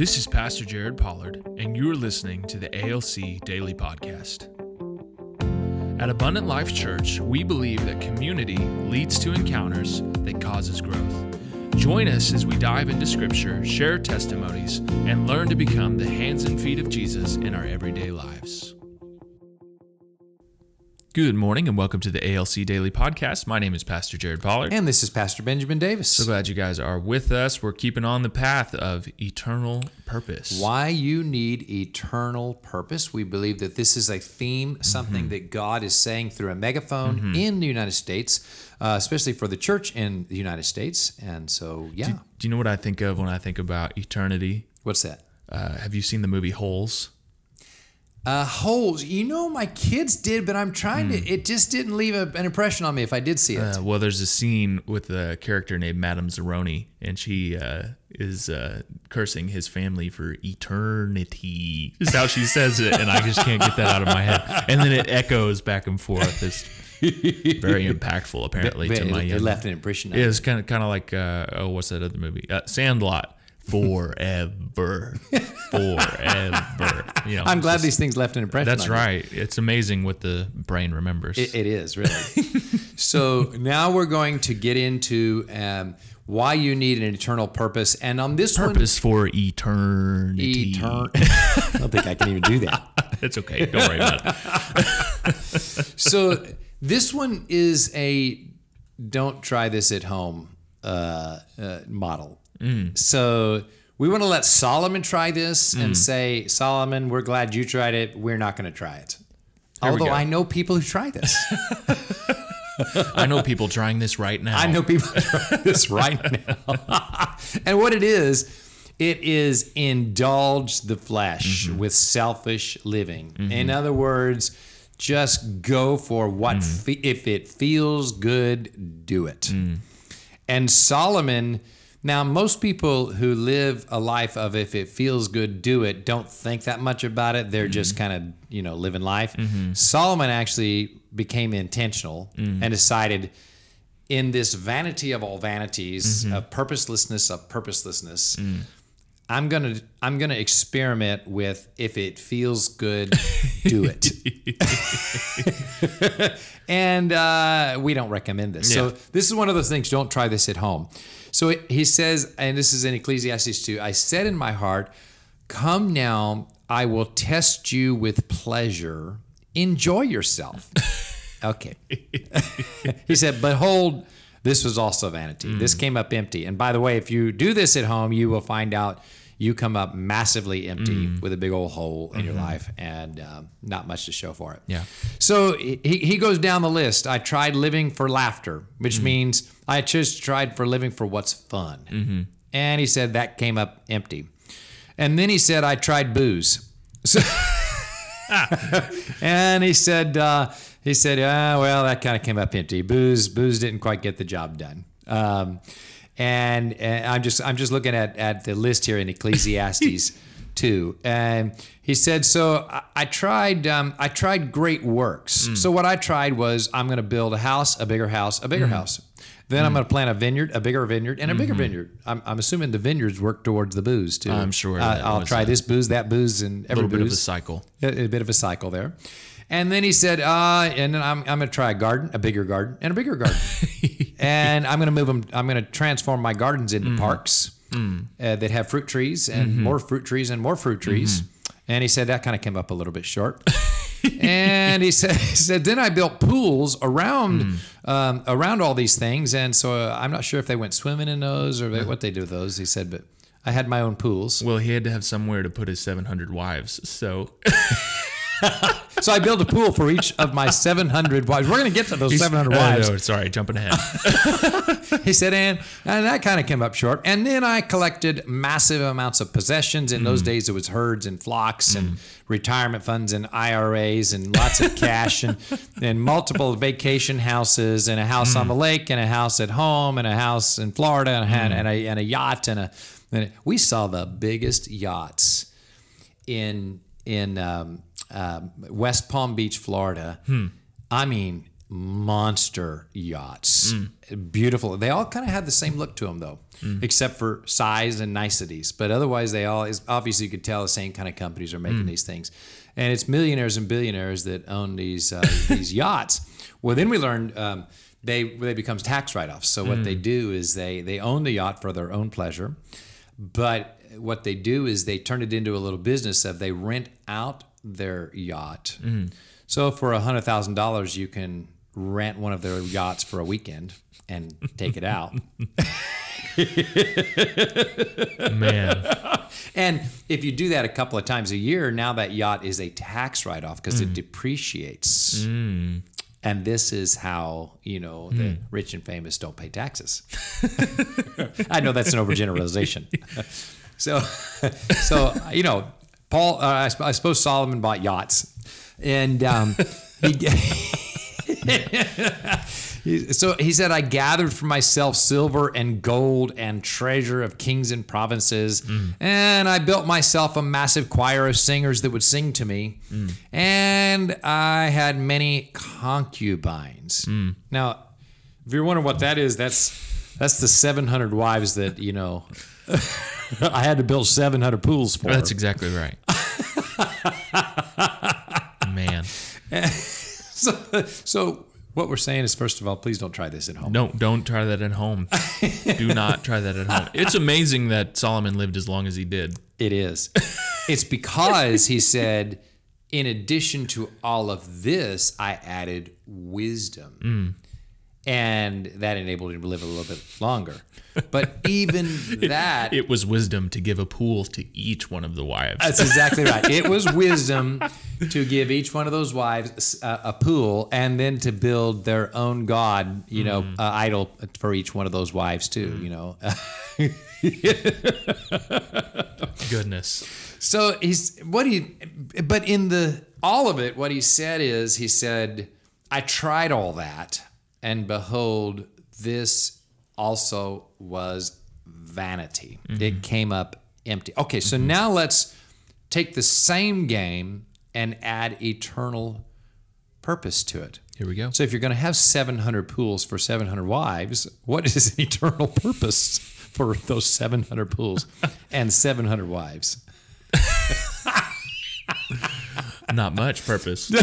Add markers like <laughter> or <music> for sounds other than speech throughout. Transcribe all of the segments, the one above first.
This is Pastor Jared Pollard, and you're listening to the ALC Daily Podcast. At Abundant Life Church, we believe that community leads to encounters that causes growth. Join us as we dive into Scripture, share testimonies, and learn to become the hands and feet of Jesus in our everyday lives. Good morning and welcome to the ALC Daily Podcast. My name is Pastor Jared Pollard. And this is Pastor Benjamin Davis. So glad you guys are with us. We're keeping on the path of eternal purpose. Why you need eternal purpose. We believe that this is a theme, something Mm-hmm. that God is saying through a megaphone in the United States, uh, especially for the church in the United States. And so, yeah. Do you know what I think of when I think about eternity? What's that? Uh, have you seen the movie Holes? Uh, holes. You know, my kids did, but I'm trying Hmm. to. It just didn't leave a, an impression on me if I did see it. Uh, well, there's a scene with a character named Madame Zeroni, and she uh, is uh, cursing his family for eternity. Is how she says it, and I just can't get that out of my head. And then it echoes back and forth. It's <laughs> very impactful, apparently, But to it, my it young. left an impression. on It me. is kind of kind of like uh, oh, what's that other movie? Uh, Sandlot. <laughs> Forever, forever. You know, I'm glad just- these things left an impression. That's right. It's amazing what the brain remembers. It, it is really. <laughs> so now we're going to get into um, why you need an eternal purpose, and on this Purpose for eternity. etern- <laughs> I don't think I can even do that. <laughs> it's okay. Don't worry about it. So this one is a don't try this at home uh, uh, model. So we want to let Solomon try this and say, Solomon, we're glad you tried it. We're not going to try it. we Although. I know people who try this. <laughs> I know people trying this right now. I know people <laughs> trying this right now. <laughs> and what it is, it is indulge the flesh Mm-hmm. with selfish living. In other words, just go for what Mm. fe- if it feels good, do it. Mm. And Solomon, now most people who live a life of if it feels good, do it, don't think that much about it. They're just Mm-hmm. kind of, you know, living life. Solomon actually became intentional Mm. and decided in this vanity of all vanities, Mm-hmm. of purposelessness of purposelessness, Mm. I'm gonna I'm gonna experiment with if it feels good, <laughs> do it. <laughs> and uh, we don't recommend this. So this is one of those things. Don't try this at home. So it, he says, and this is in Ecclesiastes 2. I said in my heart, "Come now, I will test you with pleasure. Enjoy yourself." <laughs> okay. he said, "Behold." This was also vanity. This came up empty. And by the way, if you do this at home, you will find out you come up massively empty with a big old hole in your life and um, not much to show for it. Yeah. So he, he goes down the list. I tried living for laughter, which means I just tried for living for what's fun. And he said that came up empty. And then he said, I tried booze. So, <laughs> <laughs> and he said, uh, he said, ah, well, that kind of came up empty. Booze, booze didn't quite get the job done. Um, and, and I'm just, I'm just looking at, at the list here in Ecclesiastes <laughs> too. And he said, so I, I tried, um, I tried great works. So what I tried was I'm going to build a house, a bigger house, a bigger house. Then I'm going to plant a vineyard, a bigger vineyard, and a bigger vineyard. I'm, I'm assuming the vineyards work towards the booze too. I'm sure Uh, I'll try a- this booze, that booze, and every little bit of a cycle. a, a bit of a cycle there. And then he said, uh, and then I'm, I'm going to try a garden, a bigger garden, and a bigger garden. <laughs> and I'm going to move them, I'm going to transform my gardens into parks uh, that have fruit trees and more fruit trees and more fruit trees. And he said that kind of came up a little bit short. <laughs> and he said, he said, then I built pools around um, around all these things, and so uh, I'm not sure if they went swimming in those or they, what they did with those. He said, but I had my own pools. Well, he had to have somewhere to put his 700 wives. So <laughs> <laughs> So I built a pool for each of my 700 wives. We're going to get to those 700 I wives. know, sorry, jumping ahead. <laughs> He said, and, and that kind of came up short. And then I collected massive amounts of possessions. In those mm. days, it was herds and flocks and mm. retirement funds and IRAs and lots of cash and, <laughs> and multiple vacation houses and a house on the mm. lake and a house at home and a house in Florida and, a- and, a, and a yacht. And, a, and we saw the biggest yachts in, in um, um, West Palm Beach, Florida. I mean, monster yachts. Beautiful. They all kind of had the same look to them, though, except for size and niceties. But otherwise, they all, is obviously, you could tell the same kind of companies are making these things. And it's millionaires and billionaires that own these, uh, <laughs> these yachts. Well, then we learned. Um, they, they becomes tax write-offs. So what they do is they they own the yacht for their own pleasure, but what they do is they turn it into a little business of they rent out their yacht. Mm-hmm. So for a hundred thousand dollars, you can rent one of their yachts for a weekend and take it out. Man. and if you do that a couple of times a year, now that yacht is a tax write-off because it mm. depreciates. Mm. And this is how you know the mm. rich and famous don't pay taxes. <laughs> I know that's an overgeneralization. <laughs> so, <laughs> so you know, Paul. Uh, I, sp- I suppose Solomon bought yachts, and um, he, <laughs> so he said, "I gathered for myself silver and gold and treasure of kings and provinces, and I built myself a massive choir of singers that would sing to me, and I had many concubines." Now, if you're wondering what that is, that's that's the 700 wives that you know. <laughs> I had to build 700 pools for. That's exactly right. <laughs> Man. <laughs> so, so what we're saying is, first of all, please don't try this at home. No, don't try that at home. Do not try that at home. It's amazing that Solomon lived as long as he did. It is. it's because he said, in addition to all of this, I added wisdom. Mm. And that enabled him to live a little bit longer. But even <laughs> that. It was wisdom to give a pool to each one of the wives. That's exactly right. It was <laughs> wisdom to give each one of those wives a, a pool and then to build their own god, you know, uh, idol for each one of those wives, too, you know. <laughs> Goodness. So he's what he, but in the all of it, what he said is he said, "I tried all that, and behold, this also was vanity. Mm-hmm. It came up empty." Okay, so mm-hmm. now let's take the same game and add eternal purpose to it. Here we go. So if you're going to have 700 pools for 700 wives, what is an <laughs> eternal purpose for those 700 pools <laughs> and 700 wives? Not much purpose. <laughs>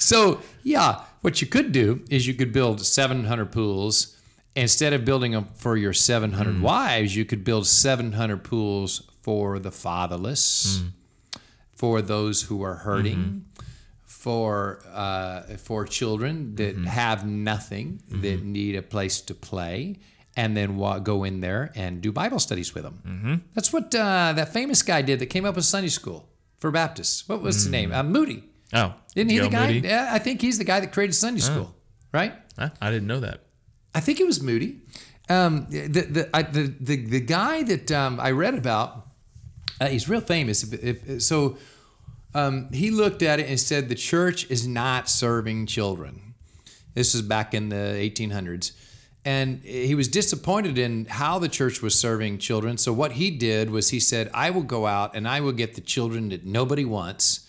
So, yeah, what you could do is you could build 700 pools. Instead of building them for your 700 hmm. wives, you could build 700 pools for the fatherless, hmm. for those who are hurting, mm-hmm. for uh, for children that mm-hmm. have nothing, that mm-hmm. need a place to play, and then wa- go in there and do Bible studies with them. That's what uh, that famous guy did that came up with Sunday school for Baptists. What was his name? Uh, Moody. Oh, Isn't he Joe the guy? Moody? Yeah, I think he's the guy that created Sunday school, right? Huh? I didn't know that. I think it was Moody. Um, the, the, I, the, the, the guy that um, I read about, uh, he's real famous. If, if, so um, he looked at it and said, the church is not serving children. This is back in the 1800s. And he was disappointed in how the church was serving children. So what he did was he said, I will go out and I will get the children that nobody wants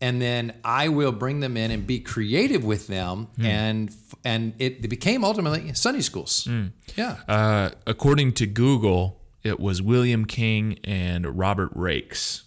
and then I will bring them in and be creative with them, and and it, it became ultimately Sunday schools. Yeah, Uh, according to Google, it was William King and Robert Raikes.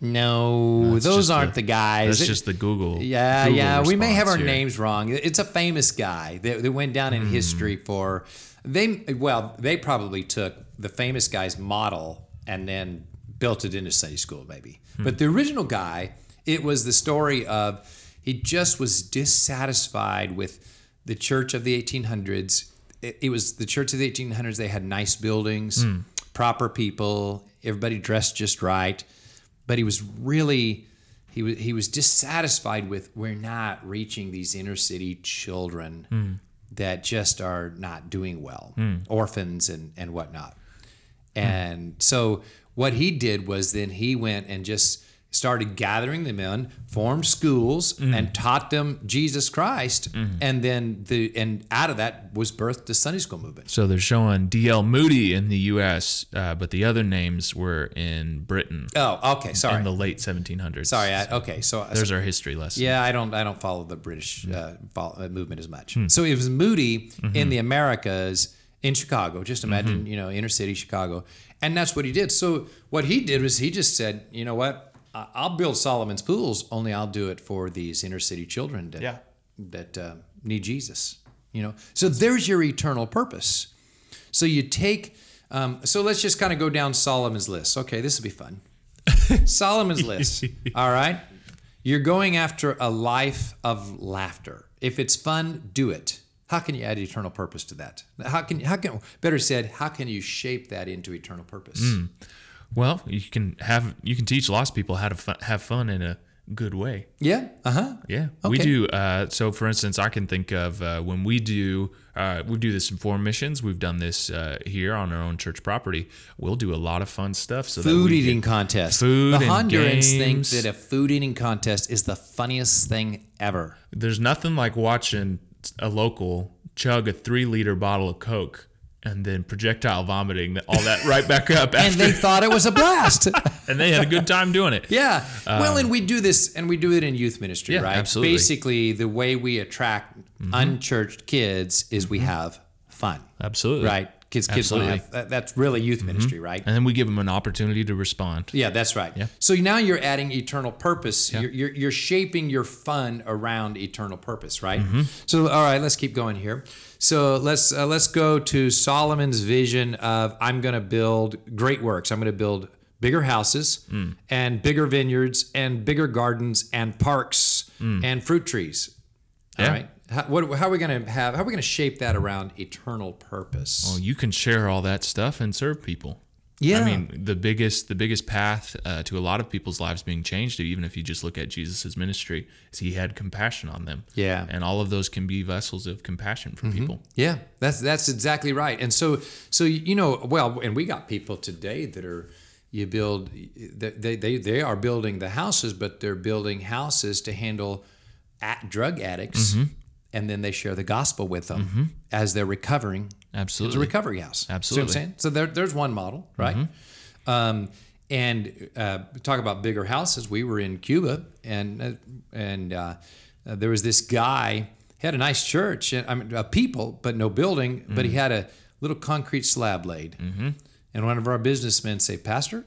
No, That's those aren't the- the, guys. That's It- just the Google. yeah, Google yeah. We may have our here. names wrong. It's a famous guy that, that went down in Hmm. history for they. Well, they probably took the famous guy's model and then built it into Sunday school, maybe. Hmm. But the original guy, it was the story of he just was dissatisfied with the church of the 1800s. It, it was the church of the 1800s. They had nice buildings, Hmm. proper people, everybody dressed just right, but he was really he was he was dissatisfied with we're not reaching these inner city children hmm. that just are not doing well, hmm. orphans and and whatnot. Hmm. And so what he did was then he went and just started gathering them in, formed schools, Mm. and taught them Jesus Christ. And then the and out of that was birthed the Sunday school movement. So they're showing D.L. Moody in the U.S., uh, but the other names were in Britain Oh, okay. Sorry. in the late 1700s. Sorry. I, okay. So There's our history lesson. Yeah, I don't. I don't follow the British uh, fol- uh, movement as much. Hmm. So it was Moody Mm-hmm. in the Americas in Chicago. Just imagine, you know, inner city Chicago, and that's what he did. So what he did was he just said, you know what, I'll build Solomon's pools. Only I'll do it for these inner city children that Yeah. that uh, need Jesus. You know, so there's your eternal purpose. So you take. Um, so let's just kind of go down Solomon's list. Okay, this will be fun. <laughs> Solomon's list. All right. You're going after a life of laughter. If it's fun, do it. How can you add eternal purpose to that? How can how can better said, how can you shape that into eternal purpose? Well, you can have you can teach lost people how to fu- have fun in a good way. Yeah. Uh-huh. Yeah, we do. Uh, so, for instance, I can think of uh, when we do uh, we do this in foreign missions. We've done this uh, here on our own church property. We'll do a lot of fun stuff. So that Food eating contest. food the Hondurans think that a food eating contest is the funniest thing ever. There's nothing like watching a local chug a three liter bottle of Coke and then projectile vomiting all that right back up And they thought it was a blast. <laughs> and they had a good time doing it. Yeah. well, and we do this, and we do it in youth ministry, Um, Yeah, right? absolutely. Mm-hmm. Basically, the way we attract unchurched kids is we have fun, Absolutely. right? Kids, kids want to Absolutely. have. That's really youth ministry, right? And then we give them an opportunity to respond. Yeah, that's right. Yeah. So now you're adding eternal purpose. You're, you're, you're shaping your fun around eternal purpose, right? Mm-hmm. So all right, let's keep going here. So let's uh, let's go to Solomon's vision of I'm going to build great works. I'm going to build bigger houses Mm. and bigger vineyards and bigger gardens and parks and fruit trees. All Mm. Yeah. right. How, what, how are we going to have? How are we going to shape that around eternal purpose? Well, you can share all that stuff and serve people. Yeah. I mean, the biggest the biggest path uh, to a lot of people's lives being changed, even if you just look at Jesus' ministry, is he had compassion on them. Yeah. and all of those can be vessels of compassion for people. Yeah, that's that's exactly right. And so so you know, well, and we got people today that are you build they they they are building the houses, but they're building houses to handle at drug addicts, Mm-hmm. And then they share the gospel with them as they're recovering. Absolutely, it's a recovery house. See Absolutely. what I'm saying? So there, there's one model, right? Um, and uh, talk about bigger houses. We were in Cuba, and uh, and uh, uh, there was this guy he had a nice church, and I mean, uh, people, but no building. But he had a little concrete slab laid. And one of our businessmen say, Pastor,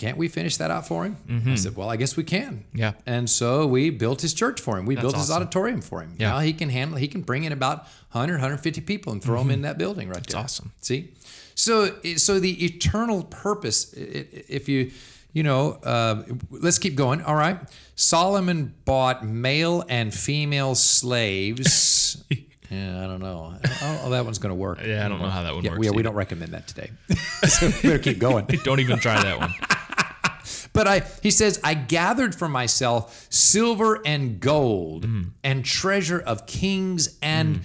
can't we finish that out for him? I said, Well, I guess we can. Yeah. And so we built his church for him. We built his auditorium for him. Yeah. Now he can handle. He can bring in about 100, 150 people and throw them in that building right there. awesome. See, so so the eternal purpose. If you you know, uh, let's keep going. All right, Solomon bought male and female slaves. <laughs> yeah, I don't know. Oh, that one's going to work. Yeah, I don't know how that one Yeah, works. we, we don't recommend that today. <laughs> so we better keep going. <laughs> Don't even try that one. But I, he says, I gathered for myself silver and gold and treasure of kings and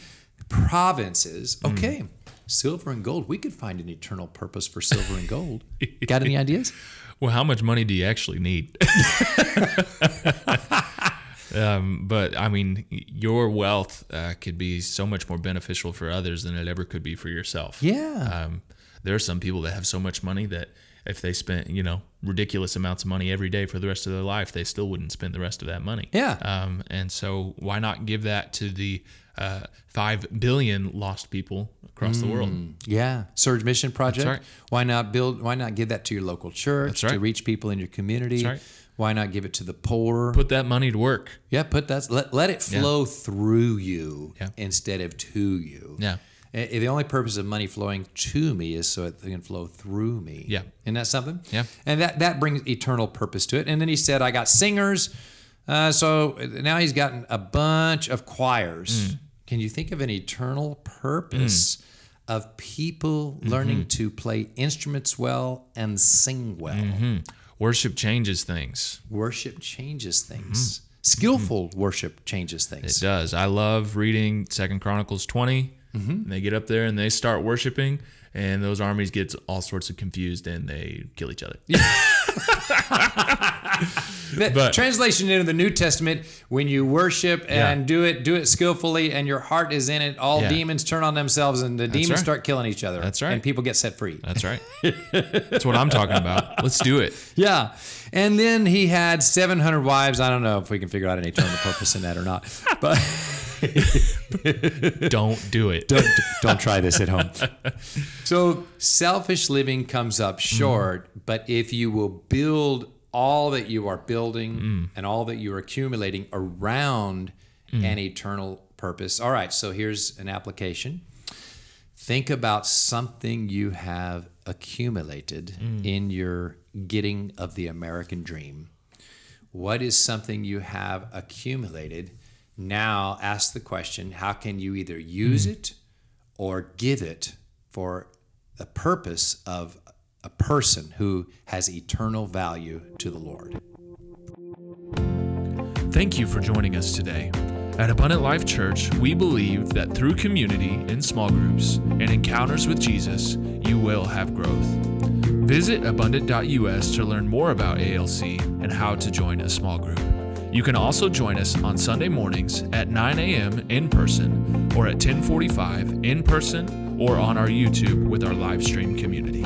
provinces. Okay, silver and gold. We could find an eternal purpose for silver and gold. Got any ideas? <laughs> Well, how much money do you actually need? <laughs> um, but I mean, your wealth uh, could be so much more beneficial for others than it ever could be for yourself. Yeah. Um, there are some people that have so much money that if they spent, you know, ridiculous amounts of money every day for the rest of their life, they still wouldn't spend the rest of that money. Yeah. Um, and so why not give that to the uh, five billion lost people across the world? Yeah, Surge Mission Project. right. Why not build? Why not give that to your local church That's to reach people in your community? Right. Why not give it to the poor? Put that money to work. yeah, put that. Let, let it flow through you Yeah. instead of to you. Yeah. Eh, The only purpose of money flowing to me is so it can flow through me. Yeah. Isn't that something? Yeah. And that, that brings eternal purpose to it. And then he said, I got singers. Uh, so now he's gotten a bunch of choirs. Mm. Can you think of an eternal purpose of people Mm-hmm. learning to play instruments well and sing well? Mm-hmm. Worship changes things. Worship changes Mm-hmm. things. Skillful worship changes things. It does. I love reading Second Chronicles 20. Mm-hmm. And they get up there and they start worshiping, and those armies get all sorts of confused and they kill each other. <laughs> <laughs> The But- translation into the New Testament, when you worship and Yeah. do it, do it skillfully, and your heart is in it, all Yeah. demons turn on themselves, and the demons right. start killing each other. That's right. and people get set free. That's right. <laughs> That's what I'm talking about. Let's do it. Yeah. And then he had 700 wives. I don't know if we can figure out any eternal purpose in that or not, but <laughs> Don't do it. don't, don't try this at home. <laughs> So selfish living comes up mm. short, but if you will build all that you are building mm. and all that you are accumulating around mm. an eternal purpose. All right, so here's an application. Think about something you have accumulated in your getting of the American dream. What is something you have accumulated? Now ask the question how can you either use hmm. it or give it for the purpose of a person who has eternal value to the Lord? Thank you for joining us today. At Abundant Life Church, we believe that through community in small groups and encounters with Jesus, you will have growth. Visit abundant.us to learn more about ALC and how to join a small group. You can also join us on Sunday mornings at 9 a.m. in person or at 1045 in person or on our YouTube with our live stream community.